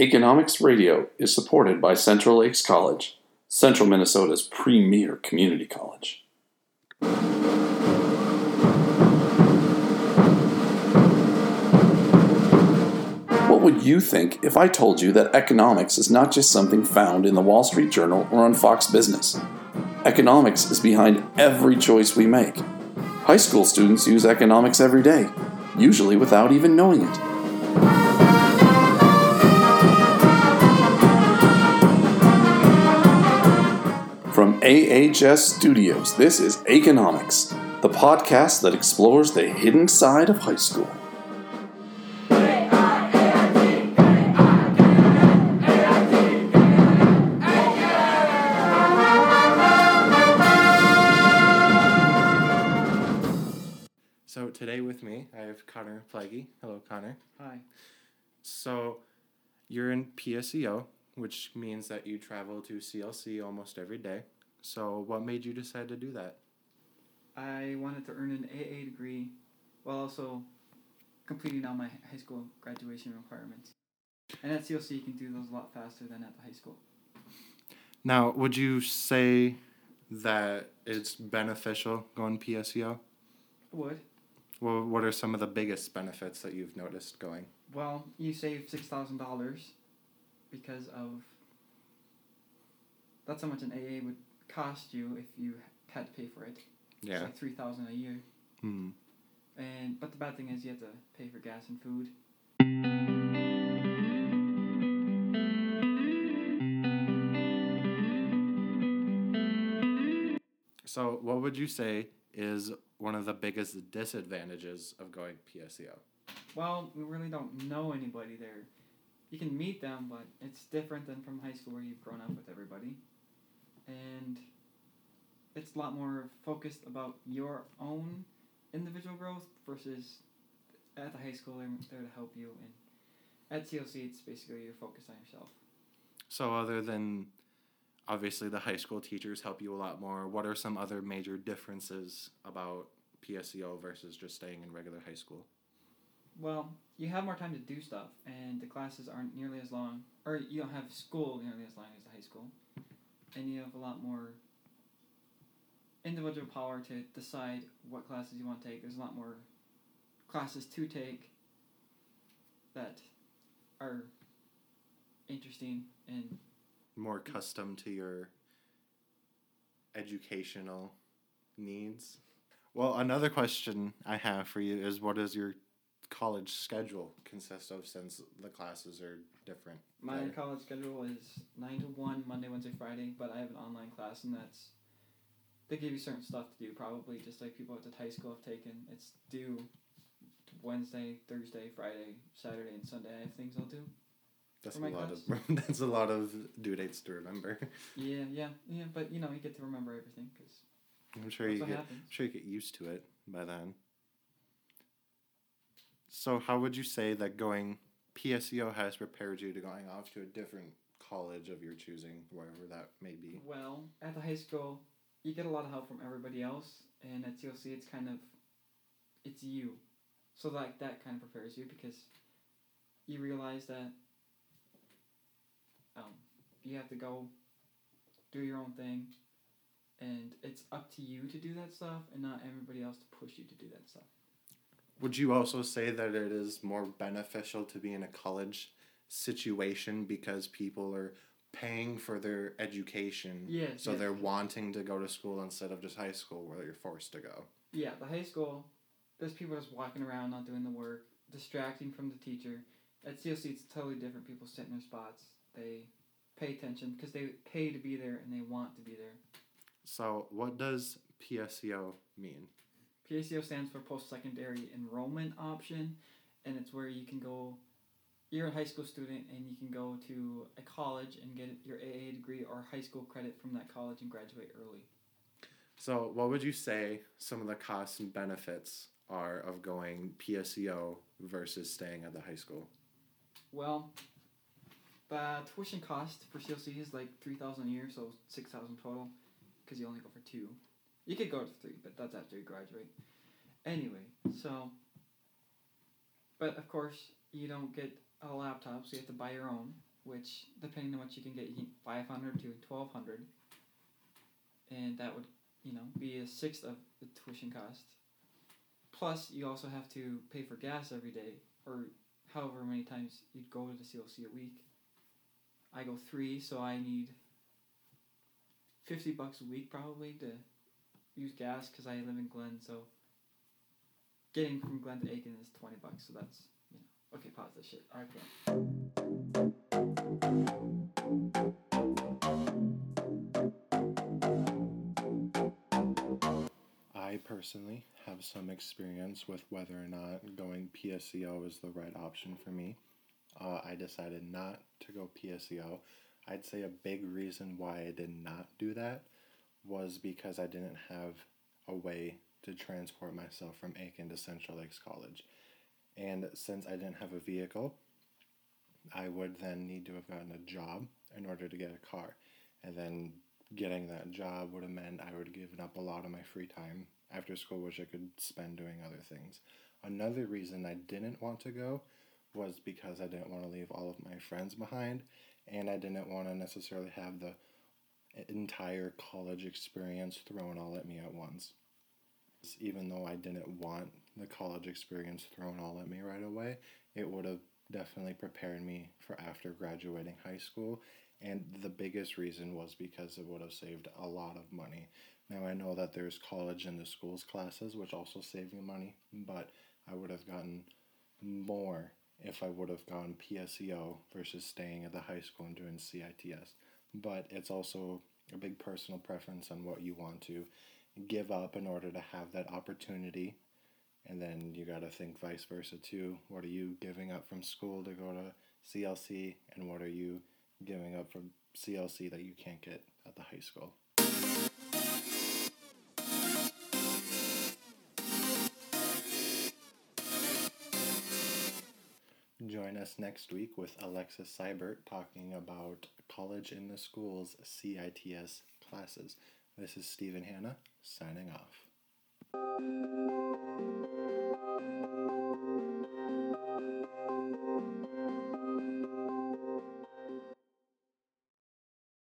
Economics Radio is supported by Central Lakes College, Central Minnesota's premier community college. What would you think if I told you that economics is not just something found in the Wall Street Journal or on Fox Business? Economics is behind every choice we make. High school students use economics every day, usually without even knowing it. From AHS Studios, this is Economics, the podcast that explores the hidden side of high school. So today with me, I have Connor Plaggy. Hello, Connor. Hi. So you're in PSEO, which means that you travel to CLC almost every day. So what made you decide to do that? I wanted to earn an AA degree while also completing all my high school graduation requirements. And at CLC, you can do those a lot faster than at the high school. Now, would you say that it's beneficial going PSEO? I would. Well, what are some of the biggest benefits that you've noticed going? Well, you save $6,000 because of. That's how much an AA would cost you if you had to pay for it. It's Yeah. like 3000 a year. Hmm. And But the bad thing is you have to pay for gas and food. So, what would you say is one of the biggest disadvantages of going PSEO? Well, we really don't know anybody there. You can meet them, but it's different than from high school where you've grown up with everybody. And it's a lot more focused about your own individual growth versus at the high school they're there to help you. And at CLC it's basically you're focused on yourself. So, other than obviously the high school teachers help you a lot more, what are some other major differences about PSEO versus just staying in regular high school? Well, you have more time to do stuff, and the classes aren't nearly as long, or you don't have school nearly as long as the high school, and you have a lot more individual power to decide what classes you want to take. There's a lot more classes to take that are interesting and More custom to your educational needs? Well, another question I have for you is what is your college schedule consist of since the classes are different? my there? college schedule is nine to one Monday, Wednesday, Friday, but I have an online class and that's they give you certain stuff to do probably just like people at the high school have taken. It's due Wednesday, Thursday, Friday, Saturday, and Sunday. I have things I'll do. That's a lot class? of that's a lot of due dates to remember. Yeah, yeah, yeah. But you know, you get to remember everything because I'm sure you what get happens. I'm sure you get used to it by then. So, how would you say that going PSEO has prepared you to going off to a different college of your choosing, wherever that may be? Well, at the high school, you get a lot of help from everybody else, and at CLC, it's kind of it's you. So like that kind of prepares you because you realize that um, you have to go do your own thing, and it's up to you to do that stuff, and not everybody else to push you to do that stuff. Would you also say that it is more beneficial to be in a college situation because people are paying for their education? Yes. So yes. they're wanting to go to school instead of just high school where you're forced to go. Yeah, the high school, there's people just walking around not doing the work, distracting from the teacher. At CLC, it's totally different. People sit in their spots. They pay attention because they pay to be there and they want to be there. So, what does PSEO mean? PSEO stands for Post Secondary Enrollment Option, and it's where you can go. You're a high school student and you can go to a college and get your AA degree or high school credit from that college and graduate early. So, what would you say some of the costs and benefits are of going PSEO versus staying at the high school? Well, the tuition cost for CLC is like three thousand a year, so six thousand total, because you only go for two. You could go to three, but that's after you graduate. Anyway, so. But of course, you don't get a laptop, so you have to buy your own. which depending on what you can get, you can 500 to 1200 and that would you know be a sixth of the tuition cost plus you also have to pay for gas every day or however many times you'd go to the CLC a week I go three so I need 50 bucks a week probably to use gas because I live in Glen so getting from Glen to Aitkin is 20 bucks so that's you know okay pause this shit okay I personally have some experience with whether or not going PSEO is the right option for me. Uh, I decided not to go PSEO. I'd say a big reason why I did not do that was because I didn't have a way to transport myself from Aitkin to Central Lakes College. And since I didn't have a vehicle, I would then need to have gotten a job in order to get a car. And then getting that job would have meant I would have given up a lot of my free time after school, which I could spend doing other things. Another reason I didn't want to go was because I didn't want to leave all of my friends behind, and I didn't want to necessarily have the entire college experience thrown all at me at once. Even though I didn't want the college experience thrown all at me right away, it would have definitely prepared me for after graduating high school. And the biggest reason was because it would have saved a lot of money. Now I know that there's college in the schools classes, which also save you money, but I would have gotten more if I would have gone PSEO versus staying at the high school and doing CITS. But it's also a big personal preference on what you want to give up in order to have that opportunity. And then you got to think vice versa too. What are you giving up from school to go to CLC, and what are you giving up from CLC that you can't get at the high school? Join us next week with Alexis Seibert talking about college in the schools CITS classes. This is Stephen Hanna signing off.